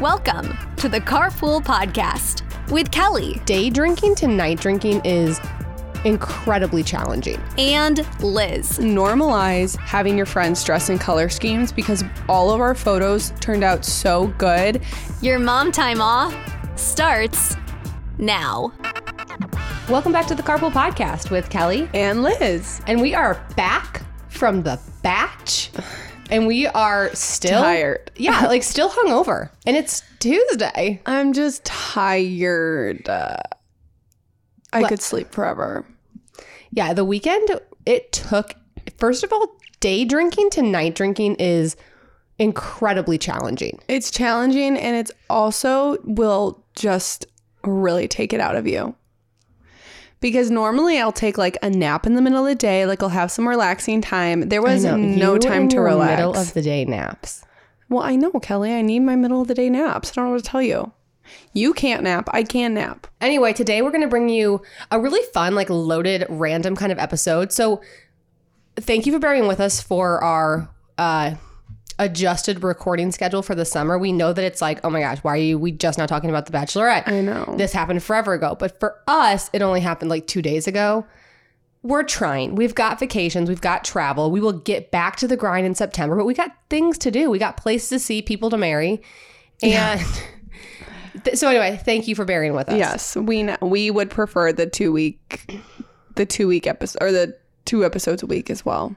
Welcome to the Carpool Podcast with Kelly Day drinking to night drinking is incredibly challenging. and Lizz. normalize having your friends dress in color schemes because all of our photos turned out so good. Your mom time off starts now. Welcome back to the Carpool Podcast with Kelly. And Lizz, And we are back from the Bach. And we are still Tired. Yeah, like still hungover. And it's Tuesday. I'm just tired. Uh, I could sleep forever. Yeah, the weekend, it took, first of all, day drinking to night drinking is incredibly challenging. It's challenging and it's also will just really take it out of you. Because normally I'll take like a nap in the middle of the day, like I'll have some relaxing time. There was no you time to relax. Middle of the day naps. well, I know, Kelly. I need my middle of the day naps. I don't know what to tell you. You can't nap. I can nap. Anyway, today we're going to bring you a really fun, like loaded, random kind of episode. So, thank you for bearing with us for our uh, adjusted recording schedule for the summer. We know that it's like, oh my gosh, why are you? We just now talking about the Bachelorette? I know. This happened forever ago, but for us, it only happened like two days ago. We're trying. We've got vacations. We've got travel. We will get back to the grind in September, but we got things to do. We got places to see, people to marry, and. th- So anyway, thank you for bearing with us. Yes, we know, we would prefer the two week, the two week episode or the two episodes a week as well.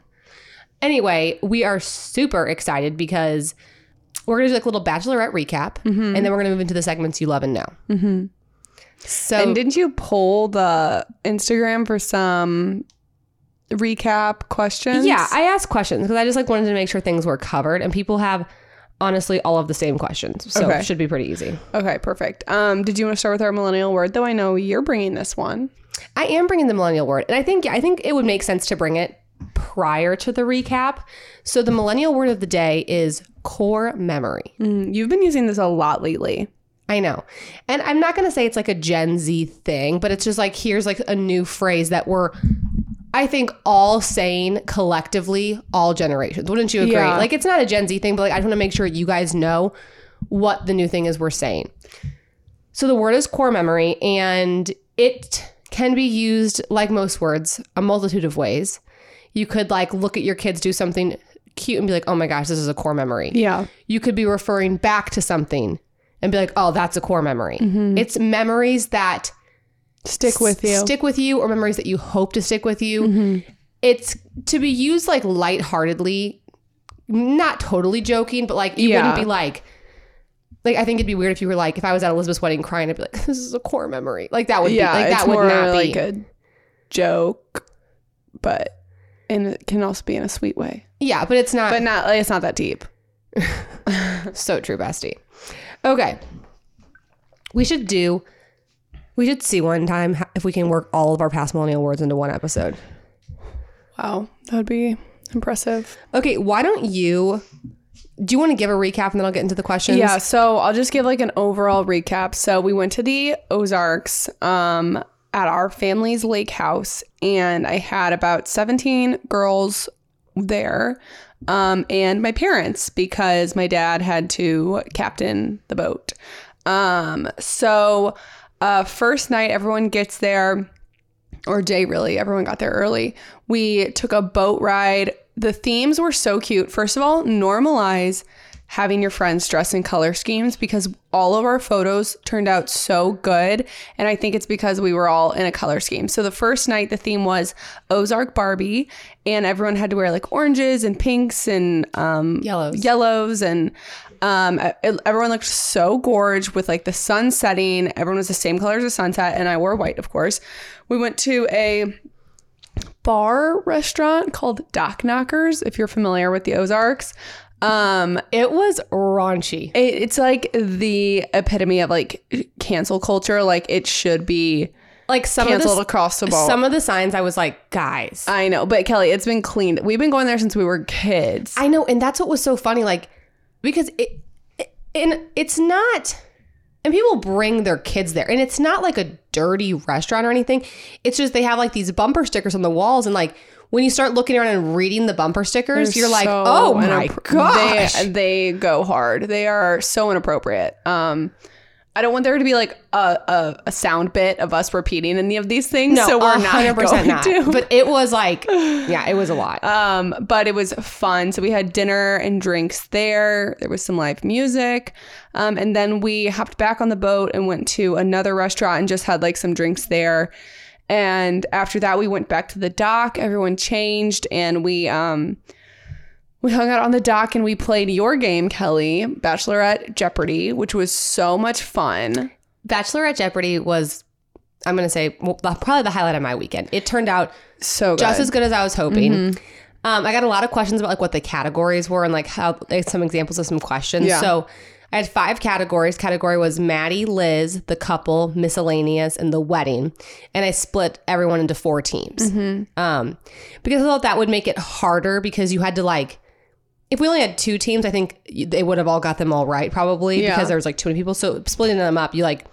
Anyway, we are super excited because we're gonna do like a little bachelorette recap, and then we're gonna move into the segments you love and know. Mm-hmm. So and didn't you pull the Instagram for some recap questions? yeah, I asked questions because I just like wanted to make sure things were covered, and people have honestly all of the same questions, so Okay. it should be pretty easy. okay, perfect. Um, did you want to start with our millennial word? Though I know you're bringing this one. I am bringing the millennial word, and I think I think it would make sense to bring it prior to the recap. So the millennial word of the day is core memory. Mm, You've been using this a lot lately. I know. And I'm not going to say it's like a Gen Z thing, but it's just like here's like a new phrase that we're I think all saying collectively all generations. Wouldn't you agree? Yeah. Like it's not a Gen Z thing, but like I just want to make sure you guys know what the new thing is we're saying. So the word is core memory and it can be used like most words a multitude of ways. You could like look at your kids do something cute and be like, "Oh my gosh, this is a core memory." Yeah. you could be referring back to something and be like, oh, that's a core memory. Mm-hmm. It's memories that Stick with you. stick with you or memories that you hope to stick with you. Mm-hmm. It's to be used like lightheartedly, not totally joking, but like you Yeah. wouldn't be like, like I think it'd be weird if you were like, if I was at Elizabeth's wedding crying, I'd be like, this is a core memory. Like that would yeah, be like that would not like be. a good joke, but and it can also be in a sweet way. yeah, but it's not. But not like, it's not that deep. So true, bestie. Okay. We should do, we should see one time if we can work all of our past millennial words into one episode. Wow, that would be impressive. Okay, why don't you, do you want to give a recap and then I'll get into the questions? Yeah, so I'll just give like an overall recap. So we went to the Ozarks um at our family's lake house and I had about 17 girls there. Um and my parents because my dad had to captain the boat. Um so uh first night everyone gets there or day really everyone got there early we took a boat ride the themes were so cute first of all normalize having your friends dress in color schemes because all of our photos turned out so good and i think it's because we were all in a color scheme so the first night the theme was ozark barbie and everyone had to wear like oranges and pinks and um, Yellows. yellows and um, it- everyone looked so gorge with like the sun setting. Everyone was the same color as the sunset, and I wore white, of course. We went to a bar restaurant called Dock Knockers, if you're familiar with the Ozarks. Um, It was raunchy. it, it's like the epitome of like cancel culture. Like it should be Like some canceled of the across the board. some of the signs, I was like, guys, I know, but Kelly, it's been cleaned. We've been going there since we were kids. I know, and that's what was so funny, like because it, it and it's not, and people bring their kids there, and it's not like a dirty restaurant or anything. It's just they have like these bumper stickers on the walls, and like when you start looking around and reading the bumper stickers, you're like, so oh my inappro- gosh, they, they go hard. They are so inappropriate. Um, I don't want there to be like a, a, a sound bit of us repeating any of these things. no, so we're not 100% going not. to. But it was like, yeah, it was a lot. Um, but it was fun. So we had dinner and drinks there. There was some live music. Um, and then we hopped back on the boat and went to another restaurant and just had like some drinks there. And after that, we went back to the dock. Everyone changed and we um we hung out on the dock and we played your game, Kelly, Bachelorette Jeopardy, which was so much fun. Bachelorette Jeopardy was, I'm going to say, well, probably the highlight of my weekend. It turned out So good. just as good as I was hoping. Um, I got a lot of questions about like what the categories were and like how like some examples of some questions. Yeah. So I had five categories. Category was Maddie, Lizz, the couple, miscellaneous, and the wedding. And I split everyone into four teams. Um, because I thought that would make it harder because you had to like if we only had two teams, I think they would have all got them all right probably Yeah. because there was like too many people. So splitting them up, you like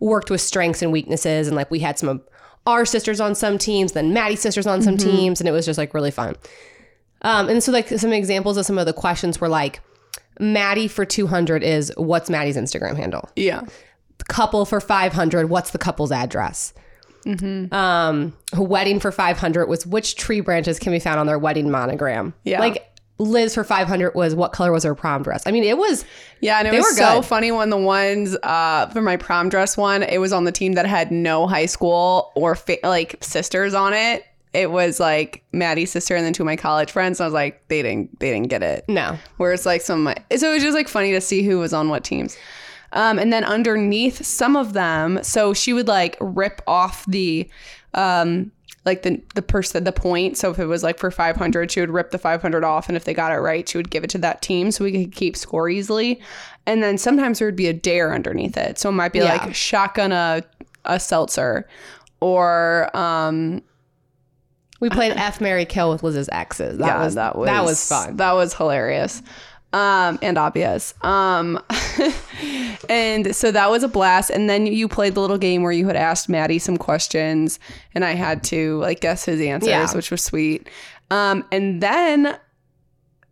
worked with strengths and weaknesses, and like we had some of our sisters on some teams, then Maddie's sisters on some teams, and it was just like really fun. Um, and so like some examples of some of the questions were like, Maddie for two hundred is what's Maddie's Instagram handle? yeah. couple for 500 what's the couple's address um wedding for 500 was which tree branches can be found on their wedding monogram Yeah. like liz for 500 was what color was her prom dress i mean it was Yeah, and it was so good. funny when the ones uh, for my prom dress one, it was on the team that had no high school or fa- like sisters on it. It was like Maddie's sister and then two of my college friends. And I was like, they didn't, they didn't get it. no Whereas like some, of my, so it was just like funny to see who was on what teams. Um, and then underneath some of them, so she would like rip off the, um, like the the person the point. So if it was like for 500, she would rip the 500 off, and if they got it right, she would give it to that team so we could keep score easily. And then sometimes there would be a dare underneath it, so it might be Yeah. like shotgun a a seltzer, or um we played f mary kill with liz's exes that was that was that was fun that was hilarious. Um, and obvious. Um, and so that was a blast. And then you played the little game where you had asked Maddie some questions and I had to like guess his answers, Yeah. which was sweet. Um, and then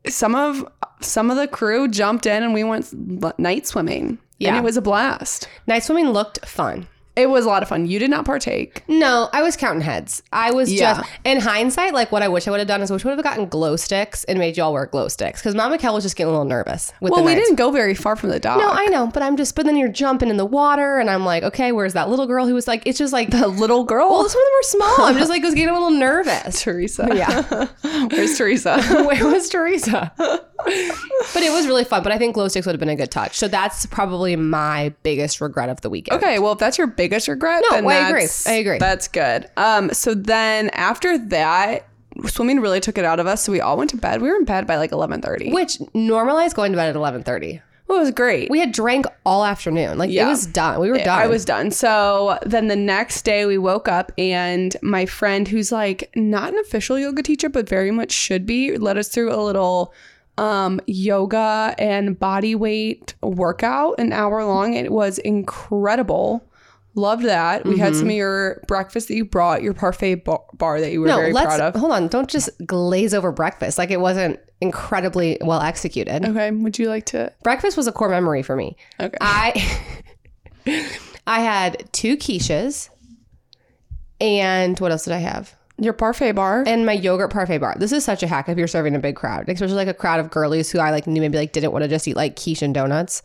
some of some of the crew jumped in and we went night swimming. Yeah. And it was a blast. night swimming looked fun It was a lot of fun. You did not partake. no i was counting heads i was Yeah. just in hindsight like what i wish i would have done is I wish i would have gotten glow sticks and made y'all wear glow sticks because mama Kel was just getting a little nervous with Well, we night didn't go very far from the dock. No, I know, but I'm just, but then you're jumping in the water, and I'm like, okay, where's that little girl who was like, it's just like, the little girl. well, some of them were small. I'm just like, was getting a little nervous. Teresa. Yeah. Where's Teresa? Where was Teresa? but it was really fun. But I think glow sticks would have been a good touch. So that's probably my biggest regret of the weekend. Okay, well, if that's your biggest regret, No, then I agree. that's- I agree. That's good. Um, so then after that, swimming really took it out of us. So we all went to bed. We were in bed by like eleven thirty. Which normalized going to bed at 11:30. Well, it was great. We had drank all afternoon. Like Yeah. it was done. We were done. I was done. So then the next day we woke up and my friend who's like not an official yoga teacher but very much should be led us through a little um yoga and body weight workout an hour long. It was incredible. Loved that. We had some mm-hmm. of your breakfast that you brought, your parfait bar, bar that you were no, very let's proud of. hold on. Don't just glaze over breakfast. Like it wasn't incredibly well executed. Okay, would you like to? Breakfast was a core memory for me. Okay. I I had two quiches and what else did I have? Your parfait bar. And my yogurt parfait bar. This is such a hack if you're serving a big crowd, especially like a crowd of girlies who I like knew maybe like didn't want to just eat like quiche and donuts.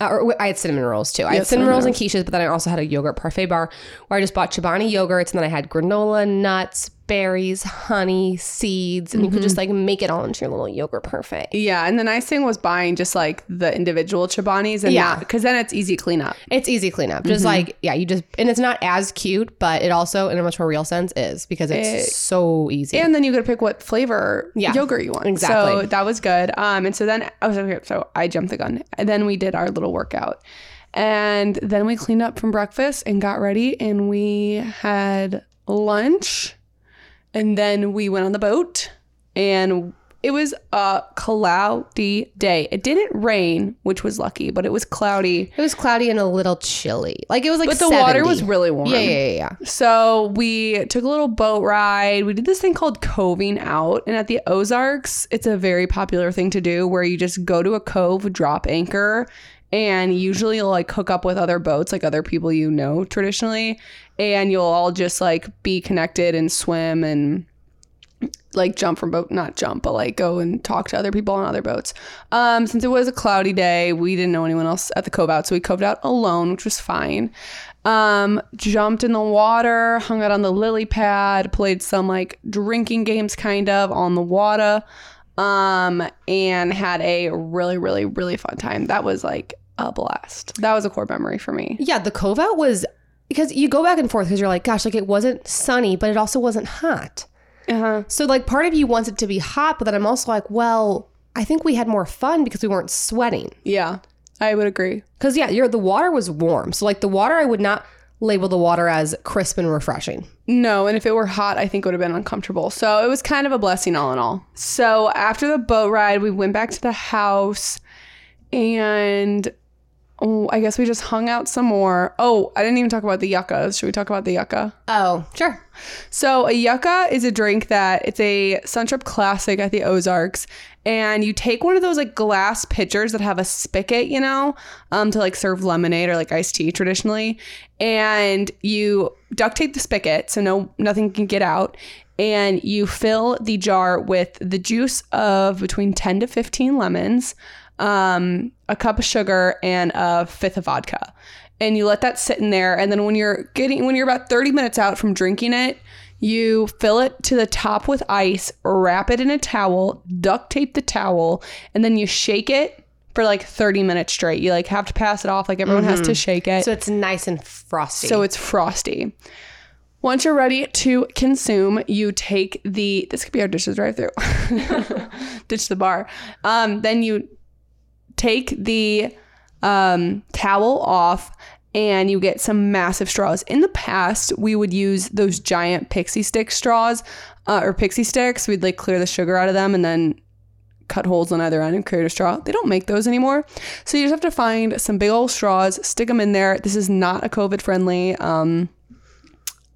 Uh, or I had cinnamon rolls too. I had cinnamon cinnamon rolls and quiches, but then I also had a yogurt parfait bar where I just bought Chobani yogurts and then I had granola, nuts, berries, honey, seeds, and you could just like make it all into your little yogurt parfait. Yeah, and the nice thing was buying just like the individual Chobanis and Yeah. because then it's easy cleanup. It's easy cleanup. Just like, yeah, you just, and it's not as cute, but it also, in a much more real sense, is because it's It- so easy. And then you get to pick what flavor Yeah, yogurt you want. exactly. So that was good. Um, and so then I was okay. So I jumped the gun. And then we did our little workout, and then we cleaned up from breakfast and got ready, and we had lunch, and then we went on the boat, and it was a cloudy day. It didn't rain, which was lucky, but it was cloudy. it was cloudy and a little chilly. Like it was like But the water was really warm. Yeah, yeah, yeah. So we took a little boat ride. We did this thing called coving out. And at the Ozarks, it's a very popular thing to do where you just go to a cove, drop anchor, and usually you'll like hook up with other boats, like other people you know traditionally. And you'll all just like be connected and swim and like jump from boat not jump but like go and talk to other people on other boats um since it was a cloudy day we didn't know anyone else at the cove out so we coved out alone which was fine um jumped in the water hung out on the lily pad played some like drinking games kind of on the water um and had a really really really fun time that was like a blast that was a core memory for me Yeah, the cove out was because you go back and forth because you're like, gosh, like it wasn't sunny, but it also wasn't hot. uh-huh So like part of you wants it to be hot, but then I'm also like, well, I think we had more fun because we weren't sweating. yeah i would agree Because yeah, you're, the water was warm. So like the water, I would not label the water as crisp and refreshing. No, and if it were hot, I think it would have been uncomfortable. So it was kind of a blessing all in all. So after the boat ride, we went back to the house and oh, I guess we just hung out some more. Oh, I didn't even talk about the yuccas. Should we talk about the yucca? Oh, sure. So a yucca is a drink that it's a Suntrup classic at the Ozarks, and you take one of those like glass pitchers that have a spigot, you know, um, to like serve lemonade or like iced tea traditionally, and you duct tape the spigot so no nothing can get out, and you fill the jar with the juice of between ten to fifteen lemons, um, a cup of sugar, and a fifth of vodka and you let that sit in there and then when you're getting when you're about 30 minutes out from drinking it you fill it to the top with ice wrap it in a towel duct tape the towel and then you shake it for like 30 minutes straight you like have to pass it off like everyone has to shake it So it's nice and frosty. so it's frosty once you're ready to consume, you take the this could be our dishes drive through. Ditch the bar. Um, then you take the um, towel off and you get some massive straws. In the past, we would use those giant pixie stick straws uh, or pixie sticks. We'd like clear the sugar out of them and then cut holes on either end and create a straw. They don't make those anymore. So you just have to find some big old straws, stick them in there. This is not a COVID friendly um,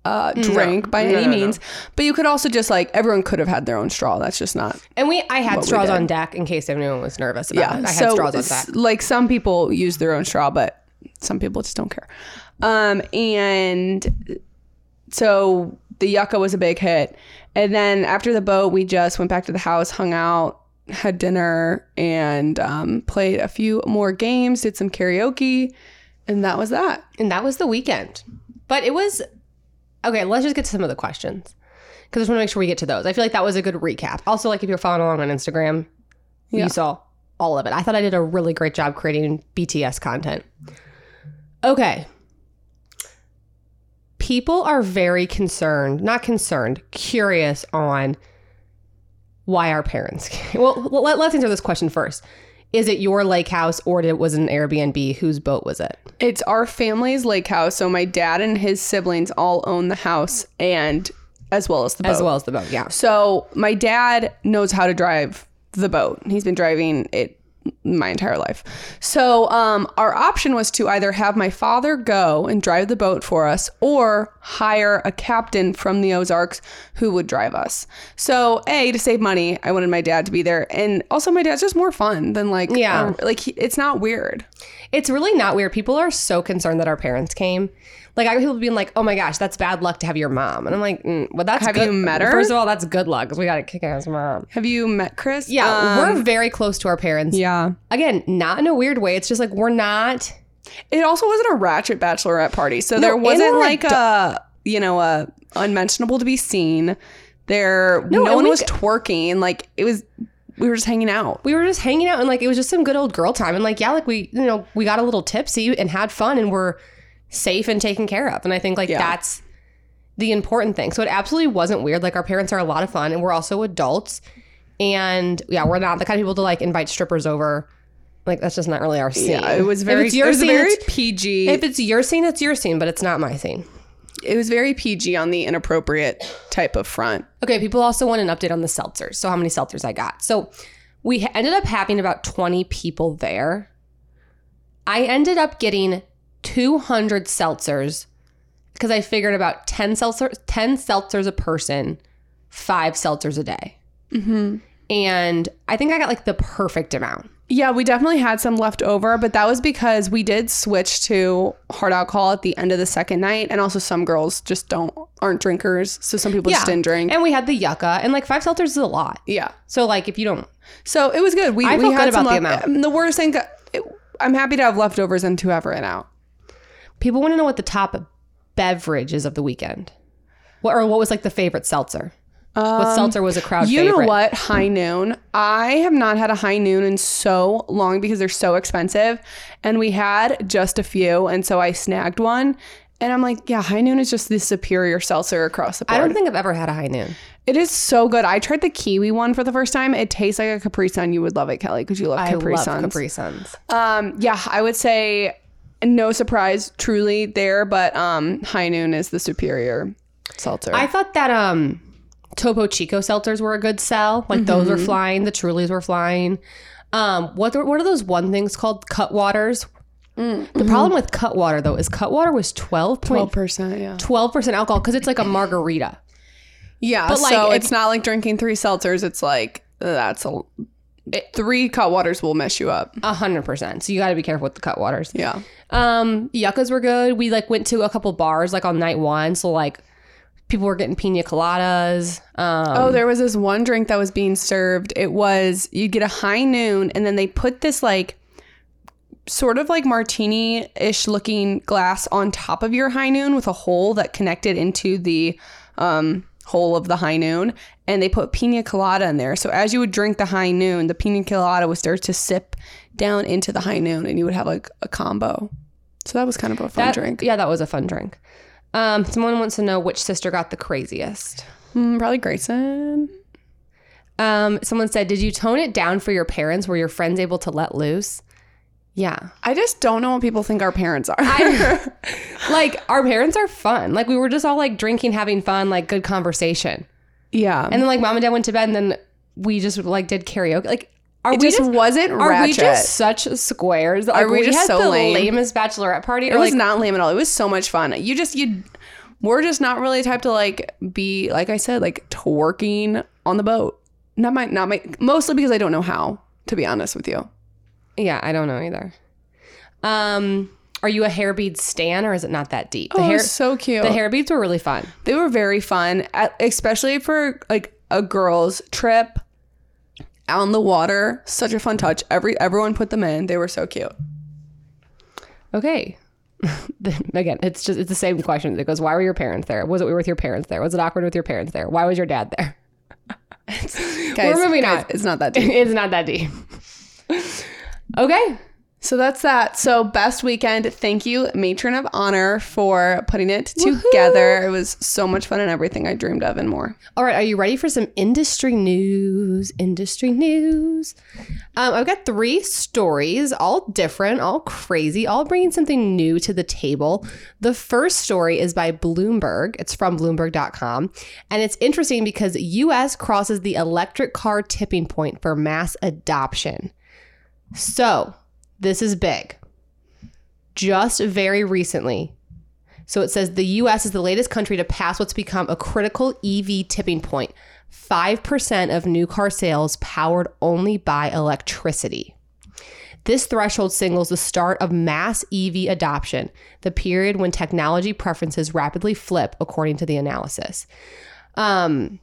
uh, drink by any means, but you could also just like everyone could have had their own straw. That's just not and we, I had straws on deck in case anyone was nervous about yeah. it. I had so straws on deck. like some people use their own straw, but some people just don't care. Um, and so the yucca was a big hit. And then after the boat, we just went back to the house, hung out, had dinner, and um, played a few more games, did some karaoke, and that was that. And that was the weekend. But it was okay. Let's just get to some of the questions because I just want to make sure we get to those. I feel like that was a good recap. Also, like if you're following along on Instagram, Yeah. you saw all of it. I thought I did a really great job creating BTS content. Okay. People are very concerned, not concerned, curious on why our parents. Well, let, let's answer this question first. Is it your lake house or it was an Airbnb? Whose boat was it? It's our family's lake house. So my dad and his siblings all own the house and as well as the boat. As well as the boat, yeah. So my dad knows how to drive the boat. He's been driving it my entire life. So um, our option was to either have my father go and drive the boat for us or hire a captain from the Ozarks who would drive us. So A, to save money, I wanted my dad to be there. And also my dad's just more fun than like, Yeah. um, like he, it's not weird. It's really not weird. People are so concerned that our parents came. Like I have people being like, "Oh my gosh, that's bad luck to have your mom," and I'm like, mm, "Well, that's Have good. you met her? First of all, that's good luck because we got a kick-ass mom." Have you met Chris? Yeah, Um, we're very close to our parents. yeah. Again, not in a weird way. It's just like we're not. It also wasn't a ratchet bachelorette party. So No, there wasn't like a, you know, a unmentionable to be seen. There, no, and one we was twerking. Like it was, we were just hanging out. we were just hanging out and like it was just some good old girl time and like yeah like we you know we got a little tipsy and had fun and we're safe and taken care of and i think like Yeah. that's the important thing so it absolutely wasn't weird like our parents are a lot of fun and we're also adults and yeah we're not the kind of people to like invite strippers over like that's just not really our scene Yeah, it was If very, it's it your was scene, very it's- PG. if it's your scene it's your scene but it's not my scene it was very PG on the inappropriate type of front. Okay, people also want an update on the seltzers. So, how many seltzers I got? So, we ended up having about 20 people there. I ended up getting 200 seltzers because I figured about 10 seltzers, 10 seltzers a person, five seltzers a day. Mm-hmm. And I think I got like the perfect amount. Yeah, we definitely had some left over, but that was because we did switch to hard alcohol at the end of the second night, and also some girls just don't aren't drinkers, so some people just didn't drink. And we had the yucca, and like five seltzers is a lot. yeah, So, like, if you don't, so it was good. We I we felt had good some about the amount. The worst thing, it, I'm happy to have leftovers and to have it out. People want to know what the top beverage is of the weekend. What, or what was like the favorite seltzer? what seltzer was a crowd Um, You favorite? know what? High noon. I have not had a high noon in so long because they're so expensive. And we had just a few. And so I snagged one. And I'm like, yeah, high noon is just the superior seltzer across the board. I don't think I've ever had a high noon. it is so good. I tried the kiwi one for the first time. It tastes like a Capri Sun. You would love it, Kelly, because you love Capri I love Suns. Capri Suns. Um, yeah, I would say no surprise truly there, but um, high noon is the superior seltzer. I thought that um Topo Chico seltzers were a good sell. Like those Mm-hmm. were flying. The Trulies were flying. Um, what what are those one things called? Cut waters. Mm, The problem with cut water though is cut water was twelve Twelve point percent, yeah. twelve percent alcohol because it's like a margarita. Yeah, But, like, so it- it's not like drinking three seltzers. It's like that's a three cut waters will mess you up. A hundred percent. So you got to be careful with the cut waters. Yeah, Um, yuccas were good. We like went to a couple bars like on night one. So like people were getting pina coladas. Um, oh, there was this one drink that was being served. It was you get a high noon, and then they put this like sort of like martini ish looking glass on top of your high noon with a hole that connected into the um, hole of the high noon. And they put pina colada in there. So as you would drink the high noon, the pina colada would start to sip down into the high noon, and you would have like a combo. So that was kind of a fun that, drink. Yeah, that was a fun drink. Um, someone wants to know which sister got the craziest. Mm, probably Grayson. Um, someone said, "Did you tone it down for your parents? Were your friends able to let loose?" Yeah, I just don't know what people think our parents are. I- like our parents are fun. Like we were just all like drinking, having fun, like good conversation. yeah. And then like mom and dad went to bed, and then we just like did karaoke. Like, are it we just, just wasn't Are ratchet. we just such squares? Like, we just had so the lame? lamest bachelorette party? it Or was like, not lame at all. It was so much fun. You just you we're just not really type to like be like I said like twerking on the boat. Not my not my mostly because I don't know how, to be honest with you. Yeah, I don't know either. Um, are you a hair bead stan or is it not that deep? The Oh, hair, so cute. the hair beads were really fun. They were very fun, especially for like a girls trip on the water. Such a fun touch. Every everyone put them in. They were so cute. Okay. Then, Again, it's just it's the same question. It goes, why were your parents there? Was it with your parents there? Was it awkward with your parents there? Why was your dad there? Guys, moving guys, on. It's not that deep. it's not that deep. Okay. So that's that. So best weekend. Thank you, matron of honor, for putting it together. It was so much fun and everything I dreamed of and more. All right, are you ready for some industry news? Industry news. Um, I've got three stories, all different, all crazy, all bringing something new to the table. The first story is by Bloomberg. It's from Bloomberg.com, and it's interesting because U.S. crosses the electric car tipping point for mass adoption. So this is big. Just very recently, so it says the US is the latest country to pass what's become a critical EV tipping point 5% of new car sales powered only by electricity. This threshold signals the start of mass EV adoption, the period when technology preferences rapidly flip, according to the analysis. Um,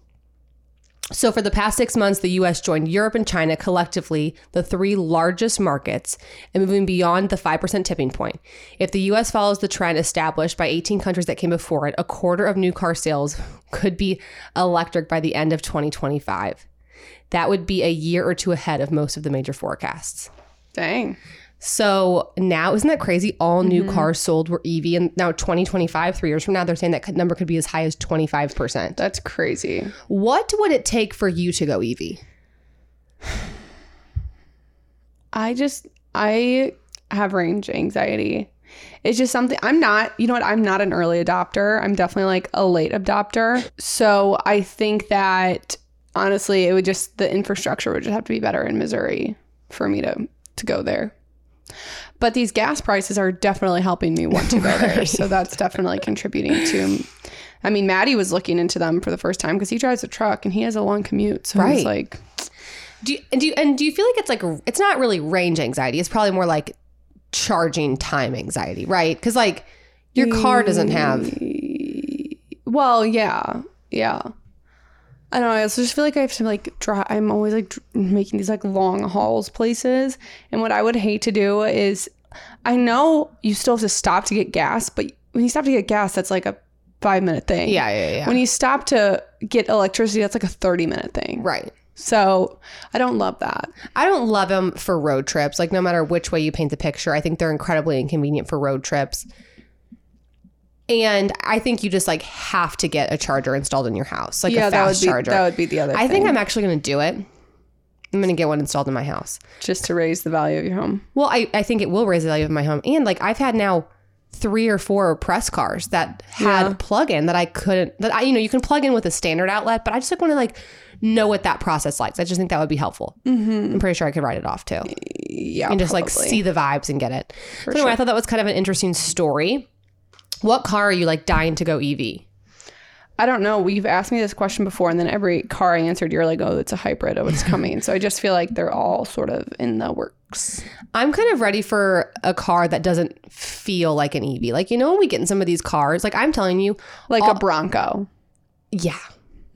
So, for the past six months, the US joined Europe and China collectively, the three largest markets, and moving beyond the 5% tipping point. If the US follows the trend established by 18 countries that came before it, a quarter of new car sales could be electric by the end of 2025. That would be a year or two ahead of most of the major forecasts. Dang. So now, isn't that crazy? All new mm-hmm. cars sold were EV, and now 2025, three years from now, they're saying that number could be as high as 25%. That's crazy. What would it take for you to go EV? I just I have range anxiety. It's just something I'm not, you know what, I'm not an early adopter. I'm definitely like a late adopter. So I think that honestly it would just the infrastructure would just have to be better in Missouri for me to to go there. But these gas prices are definitely helping me want to go there. So that's definitely contributing to I mean, Maddie was looking into them for the first time because he drives a truck and he has a long commute. So Right. he's like, Do you, do you, and do you feel like it's like it's not really range anxiety? It's probably more like charging time anxiety, right? Because like your car doesn't have. Well, yeah, yeah. I don't know. I also just feel like I have to like drive. I'm always like dr- making these like long hauls places, and what I would hate to do is, I know you still have to stop to get gas, but when you stop to get gas, that's like a five minute thing. Yeah, yeah, yeah. When you stop to get electricity, that's like a thirty minute thing. Right. So I don't love that. I don't love them for road trips. Like no matter which way you paint the picture, I think they're incredibly inconvenient for road trips. And I think you just like have to get a charger installed in your house, like yeah, a that would fast be charger. that would be the other. Thing. I thing, think I'm actually going to do it. I'm going to get one installed in my house. just to raise the value of your home. Well, I, I think it will raise the value of my home. And like I've had now three or four press cars that had Yeah. plug in that I couldn't that I you know you can plug in with a standard outlet, but I just like want to like know what that process likes. I just think that would be helpful. Mm-hmm. I'm pretty sure I could write it off too Yeah, and just like see the vibes and get it. So anyway, I thought that was kind of an interesting story. What car are you like dying to go EV? I don't know. We've asked me this question before, and then every car I answered, you're like, "Oh, it's a hybrid. Oh, it's coming." so I just feel like they're all sort of in the works. I'm kind of ready for a car that doesn't feel like an EV. Like you know when we get in some of these cars, like I'm telling you, Like a Bronco. Yeah.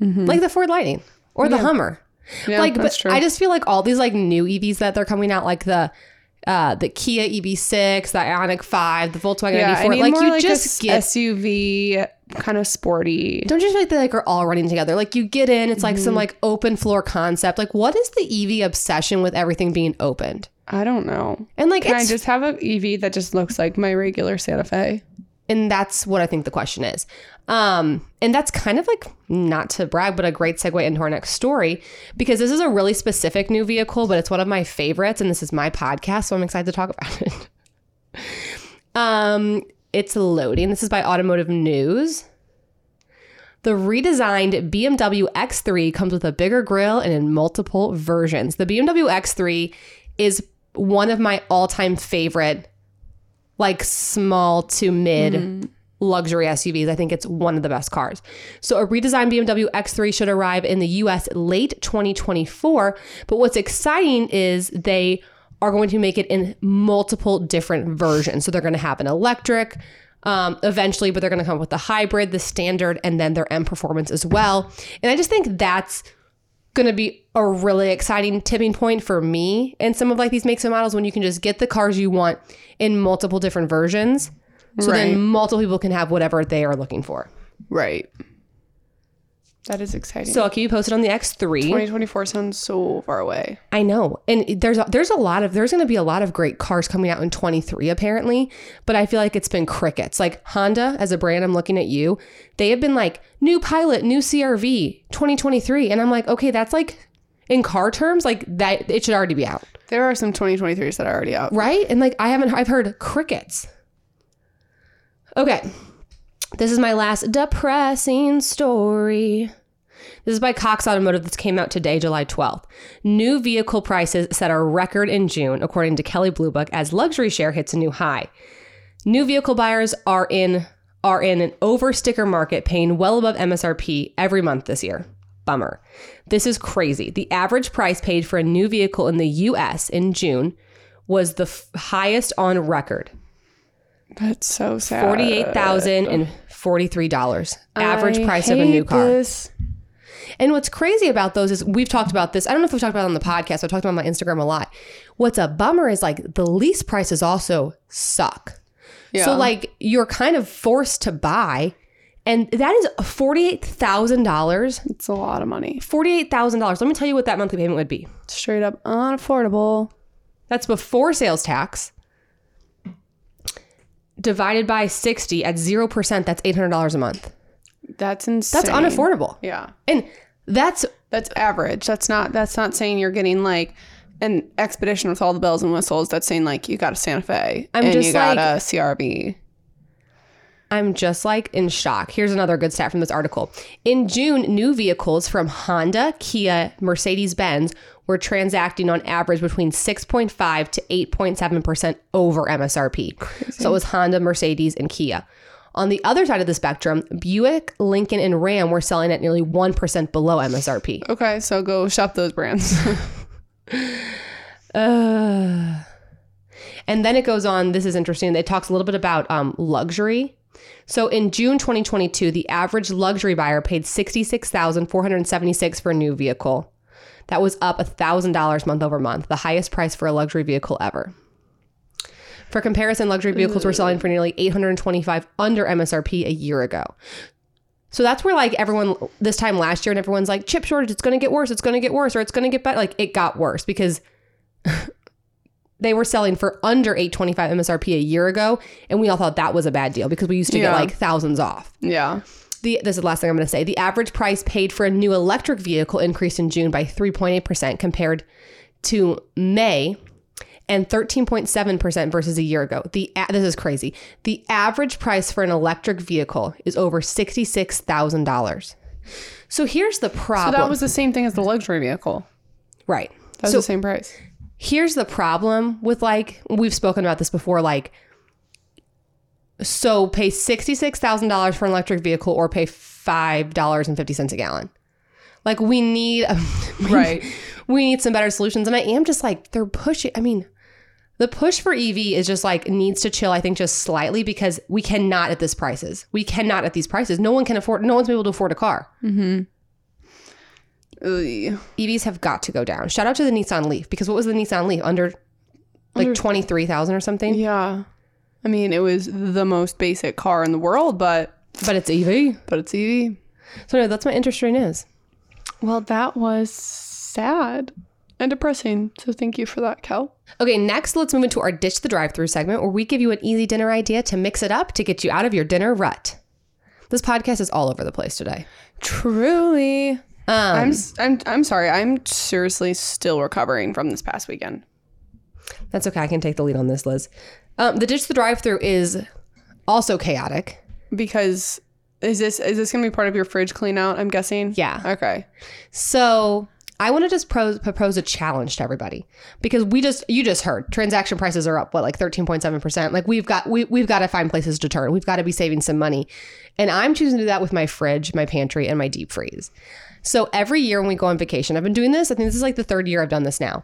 Mm-hmm. Like the Ford Lightning or the Hummer. Yeah, like but true. I just feel like all these like new EVs that they're coming out like the uh the Kia EV6, the Ioniq 5, the Volkswagen yeah, I ID4 need like more you like just get SUV, kind of sporty. don't you feel like they like are all running together? Like you get in, it's like Mm-hmm. some like open floor concept. Like what is the EV obsession with everything being opened? I don't know. And like Can I just have an EV that just looks like my regular Santa Fe? and that's what I think the question is. Um, and that's kind of like not to brag, but a great segue into our next story because this is a really specific new vehicle, but it's one of my favorites, and this is my podcast, so I'm excited to talk about it. um, it's loading. This is by Automotive News. The redesigned BMW X3 comes with a bigger grille and in multiple versions. The BMW X3 is one of my all-time favorite like small to mid luxury SUVs. I think it's one of the best cars. So a redesigned BMW X3 should arrive in the US late 2024, but what's exciting is they are going to make it in multiple different versions. So they're going to have an electric um, eventually, but they're going to come up with the hybrid, the standard, and then their M performance as well. And I just think that's going to be a really exciting tipping point for me in some of like these makes and models when you can just get the cars you want in multiple different versions so Right. then multiple people can have whatever they are looking for Right. That is exciting. so i'll keep you posted on the x3 2024 sounds so far away. i know and there's a, there's a lot of there's going to be a lot of great cars coming out in 23 apparently but i feel like it's been crickets like honda as a brand i'm looking at you they have been like new pilot new crv 2023 and i'm like okay that's like in car terms like that it should already be out There are some 2023s that are already out. right? And like I haven't I've heard crickets. Okay. This is my last depressing story. This is by Cox Automotive. This came out today, July 12th. New vehicle prices set a record in June, according to Kelley Blue Book, as luxury share hits a new high. New vehicle buyers are in are in an over sticker market paying well above MSRP every month this year. Bummer. This is crazy. The average price paid for a new vehicle in the US in June was the f- highest on record. That's so sad. Forty-eight thousand and forty-three dollars. Average I price of a new car. this. And what's crazy about those is we've talked about this. I don't know if we've talked about it on the podcast. I've talked about it on my Instagram a lot. What's a bummer is like the lease prices also suck. Yeah. So like you're kind of forced to buy, and that is forty eight thousand dollars. It's a lot of money. Forty eight thousand dollars. Let me tell you what that monthly payment would be. Straight up unaffordable. That's before sales tax. Divided by sixty at zero percent, that's eight hundred dollars a month. That's insane. That's unaffordable. Yeah. And that's That's average. That's not that's not saying you're getting like an expedition with all the bells and whistles. That's saying like you got a Santa Fe I'm and just you got like- a CRV. I'm just like in shock. Here's another good stat from this article. In June, new vehicles from Honda, Kia, Mercedes Benz were transacting on average between 6.5 to 8.7% over MSRP. So it was Honda, Mercedes, and Kia. On the other side of the spectrum, Buick, Lincoln, and Ram were selling at nearly 1% below MSRP. Okay, so go shop those brands. Uh, and then it goes on. This is interesting. It talks a little bit about um, luxury. So in June 2022, the average luxury buyer paid 66476 for a new vehicle. That was up $1,000 month over month, the highest price for a luxury vehicle ever. For comparison, luxury vehicles were selling for nearly 825 under MSRP a year ago. So that's where like everyone this time last year and everyone's like chip shortage, it's going to get worse, it's going to get worse or it's going to get better. Like it got worse because they were selling for under 825 MSRP a year ago and we all thought that was a bad deal because we used to get like thousands off. yeah. The, this is the last thing I'm going to say. The average price paid for a new electric vehicle increased in June by 3.8% compared to May and 13.7% versus a year ago. The this is crazy. The average price for an electric vehicle is over $66,000. So here's the problem. So that was the same thing as the luxury vehicle. right. That was So the same price. Here's the problem with like we've spoken about this before like so pay $66,000 for an electric vehicle or pay $5.50 a gallon. Like we need we- Right. We need some better solutions and I am just like they're pushing I mean the push for EV is just like needs to chill I think just slightly because we cannot at this prices. We cannot at these prices. No one can afford no one's able to afford a car. Mm-hmm. EVs have got to go down. Shout out to the Nissan Leaf because what was the Nissan Leaf under like 23,000 or something? Yeah. I mean, it was the most basic car in the world, but But it's EV. but it's EV. So no, that's my interest rate news. Well, that was sad and depressing. So thank you for that, Kel. Okay, next let's move into our ditch the drive-through segment where we give you an easy dinner idea to mix it up to get you out of your dinner rut. This podcast is all over the place today. Truly. Um, I'm, I'm I'm sorry. I'm seriously still recovering from this past weekend. that's okay. I can take the lead on this, Lizz. Um, the ditch the drive-through is also chaotic. Because is this is this gonna be part of your fridge clean out? I'm guessing. Yeah. Okay. So I want to just pros- propose a challenge to everybody because we just you just heard transaction prices are up what like thirteen point seven percent. Like we've got we we've got to find places to turn. We've got to be saving some money, and I'm choosing to do that with my fridge, my pantry, and my deep freeze. So every year when we go on vacation, I've been doing this. I think this is like the third year I've done this now.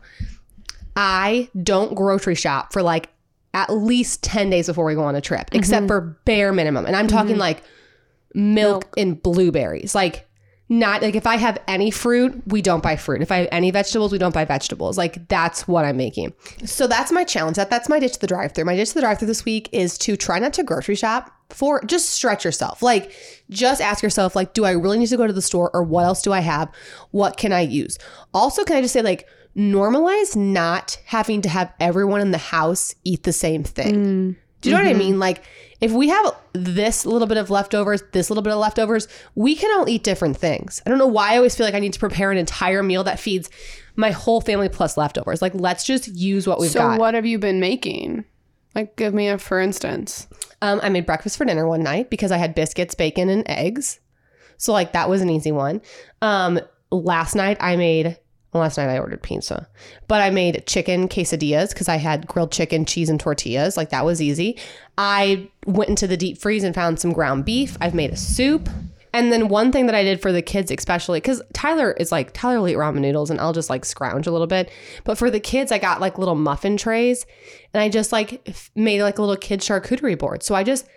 I don't grocery shop for like at least 10 days before we go on a trip, except mm-hmm. for bare minimum. And I'm talking mm-hmm. like milk, and blueberries. Like, not like if I have any fruit, we don't buy fruit. If I have any vegetables, we don't buy vegetables. Like that's what I'm making. So that's my challenge. That that's my ditch to the drive through. My ditch to the drive through this week is to try not to grocery shop for just stretch yourself. Like just ask yourself like do I really need to go to the store or what else do I have? What can I use? Also, can I just say like normalize not having to have everyone in the house eat the same thing. Mm. Do you know what I mean? Like, if we have this little bit of leftovers, this little bit of leftovers, we can all eat different things. I don't know why I always feel like I need to prepare an entire meal that feeds my whole family plus leftovers. Like, let's just use what we've So got. So, what have you been making? Like, give me a for instance. Um, I made breakfast for dinner one night because I had biscuits, bacon, and eggs. So like that was an easy one. Um, last night I made. Last night I ordered pizza, but I made chicken quesadillas because I had grilled chicken, cheese, and tortillas. Like that was easy. I went into the deep freeze and found some ground beef. I've made a soup. And then one thing that I did for the kids, especially because Tyler is like Tyler will eat ramen noodles, and I'll just like scrounge a little bit. But for the kids, I got like little muffin trays, and I just like f- made like a little kid charcuterie board. So I just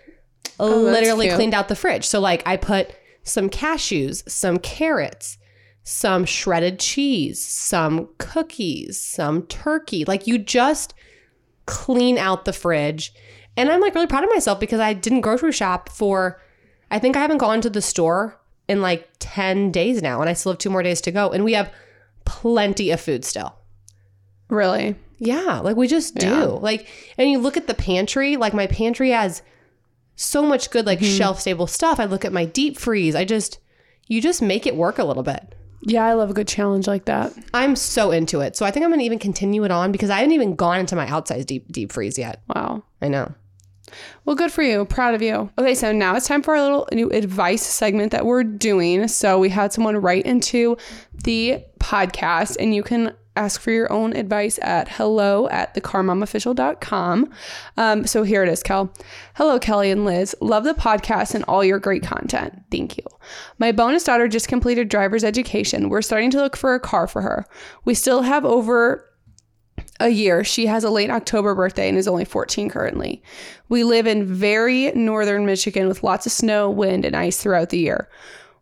oh, literally cute. cleaned out the fridge. So like I put some cashews, some carrots, some shredded cheese, some cookies, some turkey. Like you just clean out the fridge. And I'm like really proud of myself because I didn't grocery shop for, I think I haven't gone to the store in like 10 days now and I still have two more days to go. And we have plenty of food still. Really? Yeah, like we just do. Yeah. Like, and you look at the pantry, like my pantry has so much good, like mm-hmm. shelf stable stuff. I look at my deep freeze. I just, you just make it work a little bit. Yeah, I love a good challenge like that. I'm so into it. So I think I'm gonna even continue it on because I haven't even gone into my outside deep deep freeze yet. Wow. I know. Well, good for you. Proud of you. Okay, so now it's time for our little new advice segment that we're doing. So we had someone write into the podcast, and you can ask for your own advice at hello at thecarmomofficial.com. Um, so here it is, Kel. Hello, Kelly and Lizz. Love the podcast and all your great content. Thank you. My bonus daughter just completed driver's education. We're starting to look for a car for her. We still have over a year. She has a late October birthday and is only 14 currently. We live in very northern Michigan with lots of snow, wind, and ice throughout the year.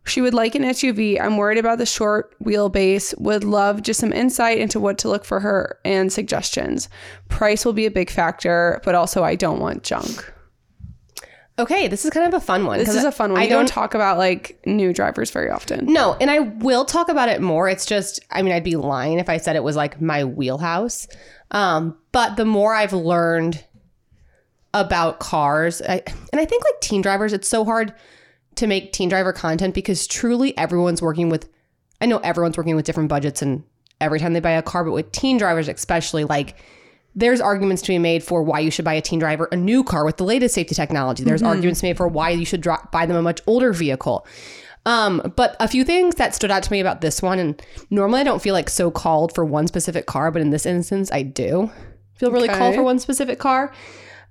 She would like an SUV. I'm worried about the short wheelbase. Would love just some insight into what to look for her and suggestions. Price will be a big factor, but also I don't want junk. Okay, this is kind of a fun one. This is a fun one. I I don't talk about like new drivers very often. No, and I will talk about it more. It's just, I mean, I'd be lying if I said it was like my wheelhouse. Um, but the more I've learned about cars, I, and I think like teen drivers, it's so hard to make teen driver content because truly everyone's working with, I know everyone's working with different budgets and every time they buy a car, but with teen drivers, especially, like, there's arguments to be made for why you should buy a teen driver a new car with the latest safety technology. There's arguments made for why you should dro- buy them a much older vehicle. Um, but a few things that stood out to me about this one, and normally I don't feel like so called for one specific car, but in this instance, I do feel really called for one specific car.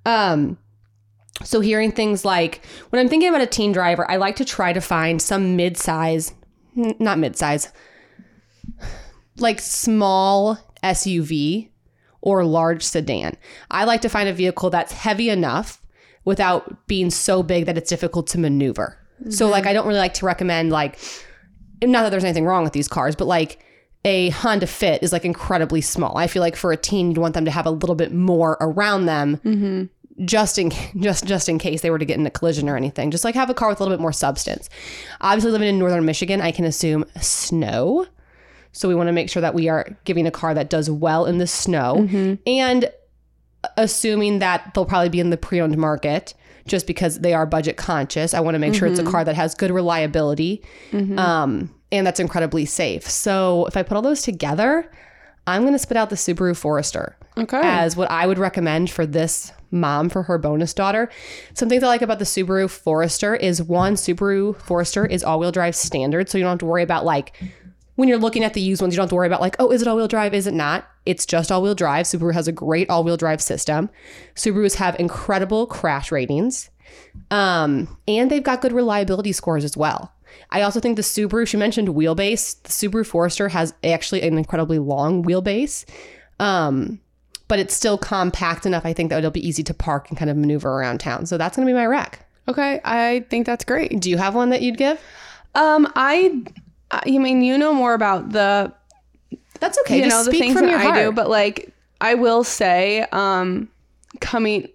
Um, so hearing things like when I'm thinking about a teen driver, I like to try to find some mid-size, n- not mid-size, like small SUV or large sedan. I like to find a vehicle that's heavy enough without being so big that it's difficult to maneuver. So like I don't really like to recommend like not that there's anything wrong with these cars, but like a Honda Fit is like incredibly small. I feel like for a teen you'd want them to have a little bit more around them mm-hmm. Just in just just in case they were to get in a collision or anything. Just like have a car with a little bit more substance. Obviously living in northern Michigan, I can assume snow. So we want to make sure that we are giving a car that does well in the snow mm-hmm. and assuming that they'll probably be in the pre-owned market just because they are budget conscious. I want to make sure it's a mm-hmm. car that has good reliability mm-hmm. um, and that's incredibly safe. So if I put all those together, I'm going to spit out the Subaru Forester Okay. as what I would recommend for this mom for her bonus daughter. Some things I like about the Subaru Forester is one, Subaru Forester is all-wheel drive standard, so you don't have to worry about like when you're looking at the used ones, you don't have to worry about like, oh, is it all-wheel drive? Is it not? It's just all-wheel drive. Subaru has a great all-wheel drive system. Subarus have incredible crash ratings. Um, and they've got good reliability scores as well. I also think the Subaru, she mentioned wheelbase. The Subaru Forester has actually an incredibly long wheelbase. Um, but it's still compact enough. I think that it'll be easy to park and kind of maneuver around town. So that's going to be my rec. okay. I think that's great. Do you have one that you'd give? Um, I, I you mean you know more about the That's okay. you Just know the things from that your I do, but like I will say, um, coming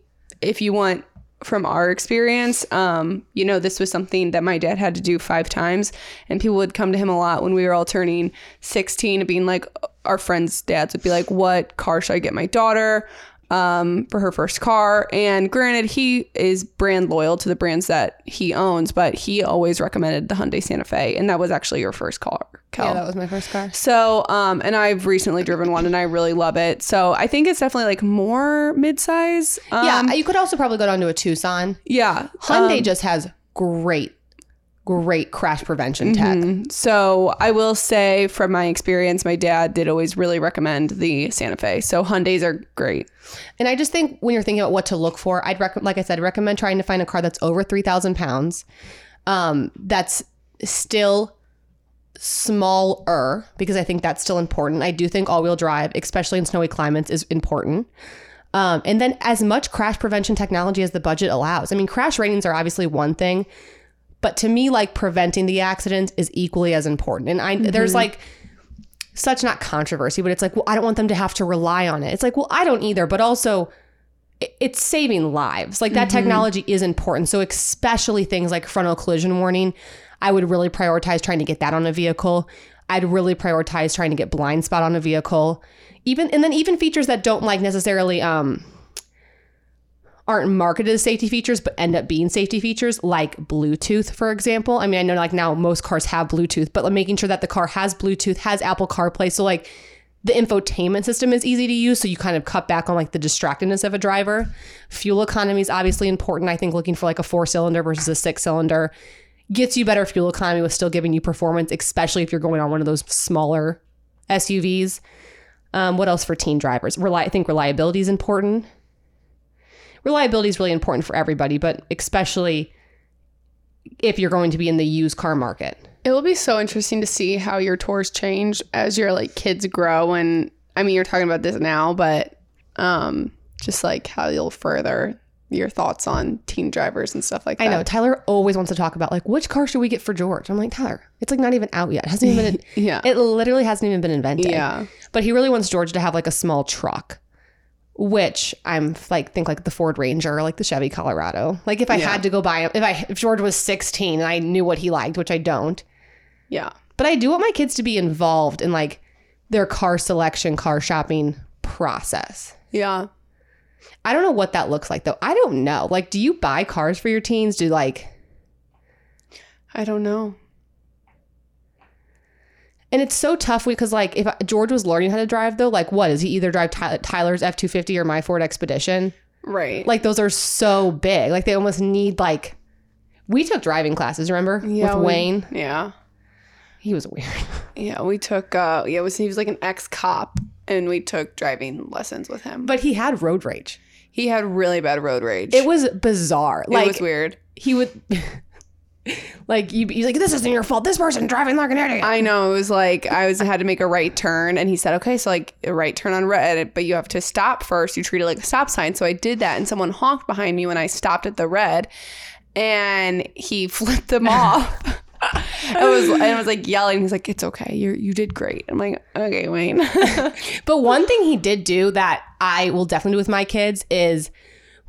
if you want from our experience, um, you know, this was something that my dad had to do five times, and people would come to him a lot when we were all turning sixteen, and being like, our friends' dads would be like, "What car should I get my daughter?" um, for her first car. And granted, he is brand loyal to the brands that he owns, but he always recommended the Hyundai Santa Fe, and that was actually your first car. Kel. yeah, that was my first car. So, um, and I've recently driven one and I really love it. So I think it's definitely like more midsize. Um, yeah, you could also probably go down to a Tucson. Yeah. Hyundai um, just has great, great crash prevention tech. so I will say from my experience, my dad did always really recommend the Santa Fe. So Hyundais are great. And I just think when you're thinking about what to look for, I'd recommend, like I said, recommend trying to find a car that's over three thousand pounds, um, that's still smaller because I think that's still important. I do think all-wheel drive, especially in snowy climates, is important. Um, and then as much crash prevention technology as the budget allows. I mean, crash ratings are obviously one thing, But to me, like preventing the accidents is equally as important. And I there's like such not controversy, but it's like, well, I don't want them to have to rely on it. It's like, well, I don't either, but also it's saving lives. Like that technology is important. So especially things like frontal collision warning, I would really prioritize trying to get that on a vehicle. I'd really prioritize trying to get blind spot on a vehicle. Even and then even features that don't like necessarily um aren't marketed as safety features but end up being safety features like bluetooth for example. I mean i know like now most cars have bluetooth but like making sure that the car has bluetooth has apple carplay so like the infotainment system is easy to use so you kind of cut back on like the distractedness of a driver. Fuel economy is obviously important i think looking for like a four cylinder versus a six cylinder gets you better fuel economy with still giving you performance especially if you're going on one of those smaller suvs um, what else for teen drivers? Reli- i think reliability is important reliability is really important for everybody, but especially if you're going to be in the used car market. It will be so interesting to see how your tours change as your like kids grow and I mean you're talking about this now, but um just like how you'll further your thoughts on teen drivers and stuff like that. I know Tyler always wants to talk about like which car should we get for George. I'm like Tyler, it's like not even out yet. It hasn't even been. Yeah. It literally hasn't even been invented. Yeah. But he really wants George to have like a small truck, which I'm like think like the Ford Ranger like the Chevy Colorado. Like if I Yeah. had to go buy him, if I if George was 16 and I knew what he liked, which I don't, Yeah. but I do want my kids to be involved in like their car selection, car shopping process. Yeah. I don't know what that looks like though. I don't know. Like, do you buy cars for your teens? Do like, I don't know. And it's so tough because like if George was learning how to drive though, like what is he either drive Ty- Tyler's F two fifty or my Ford Expedition? Right. Like those are so big. Like they almost need like. We took driving classes, remember? yeah, With we- Wayne. Yeah. He was weird. Yeah, we took uh yeah, it was he was like an ex-cop and we took driving lessons with him. But he had road rage. he had really bad road rage. It was bizarre. Like, it was weird. he would like you he's like, This isn't your fault. This person driving like an idiot. I know it was like I was had to make a right turn, and he said, "Okay, so like a right turn on red, but you have to stop first. You treat it like a stop sign." So I did that, and someone honked behind me when I stopped at the red, and he flipped them off. I was and I was like yelling. He's like, "It's okay. You you did great." I'm like, "Okay, Wayne." But one thing he did do that I will definitely do with my kids is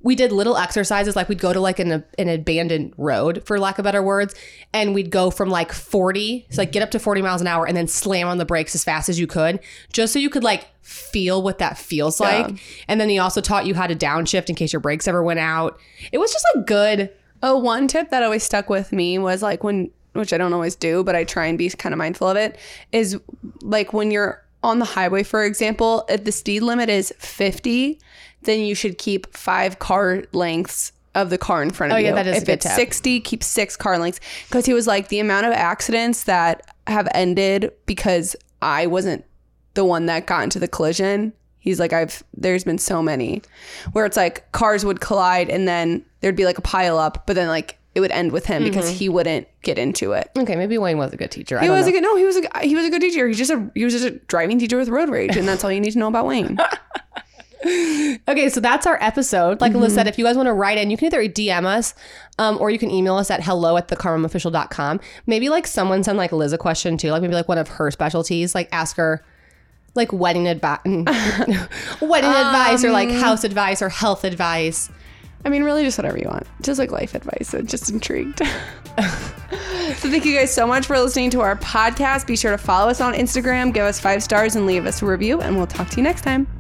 we did little exercises like we'd go to like an, an abandoned road for lack of better words and we'd go from like 40 so like get up to 40 miles an hour and then slam on the brakes as fast as you could just so you could like feel what that feels like. And then he also taught you how to downshift in case your brakes ever went out. It was just a good. Oh, one tip that always stuck with me was like when, which I don't always do, but I try and be kind of mindful of it, is like when you're on the highway, for example, if the speed limit is 50, then you should keep five car lengths of the car in front of Oh, you. yeah, that is a good it's tip. 60, keep six car lengths. Because he was like, the amount of accidents that have ended because I wasn't the one that got into the collision. He's like, I've, there's been so many where it's like cars would collide and then there'd be like a pile up, but then like it would end with him because mm-hmm. he wouldn't get into it. okay maybe wayne was a good teacher He was know. a good, no, he was a, he was a good teacher. He's just a, he was just a driving teacher with road rage. And that's all you need to know about Wayne. Okay, so that's our episode. Like Alyssa said, mm-hmm. if you guys want to write in, you can either DM us um, or you can email us at hello at thecarmofficial.com. Maybe like someone send like Lizz a question too, like maybe like one of her specialties, like ask her like wedding advice, mm, wedding advice or like um, house advice or health advice. I mean, really, just whatever you want. Just like life advice. I'm just intrigued. so, thank you guys so much for listening to our podcast. Be sure to follow us on Instagram, give us five stars, and leave us a review. And we'll talk to you next time.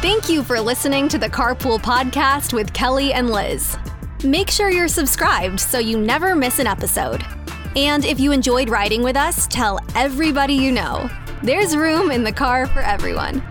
Thank you for listening to the Carpool Podcast with Kelly and Lizz. Make sure you're subscribed so you never miss an episode. And if you enjoyed riding with us, tell everybody you know. There's room in the car for everyone.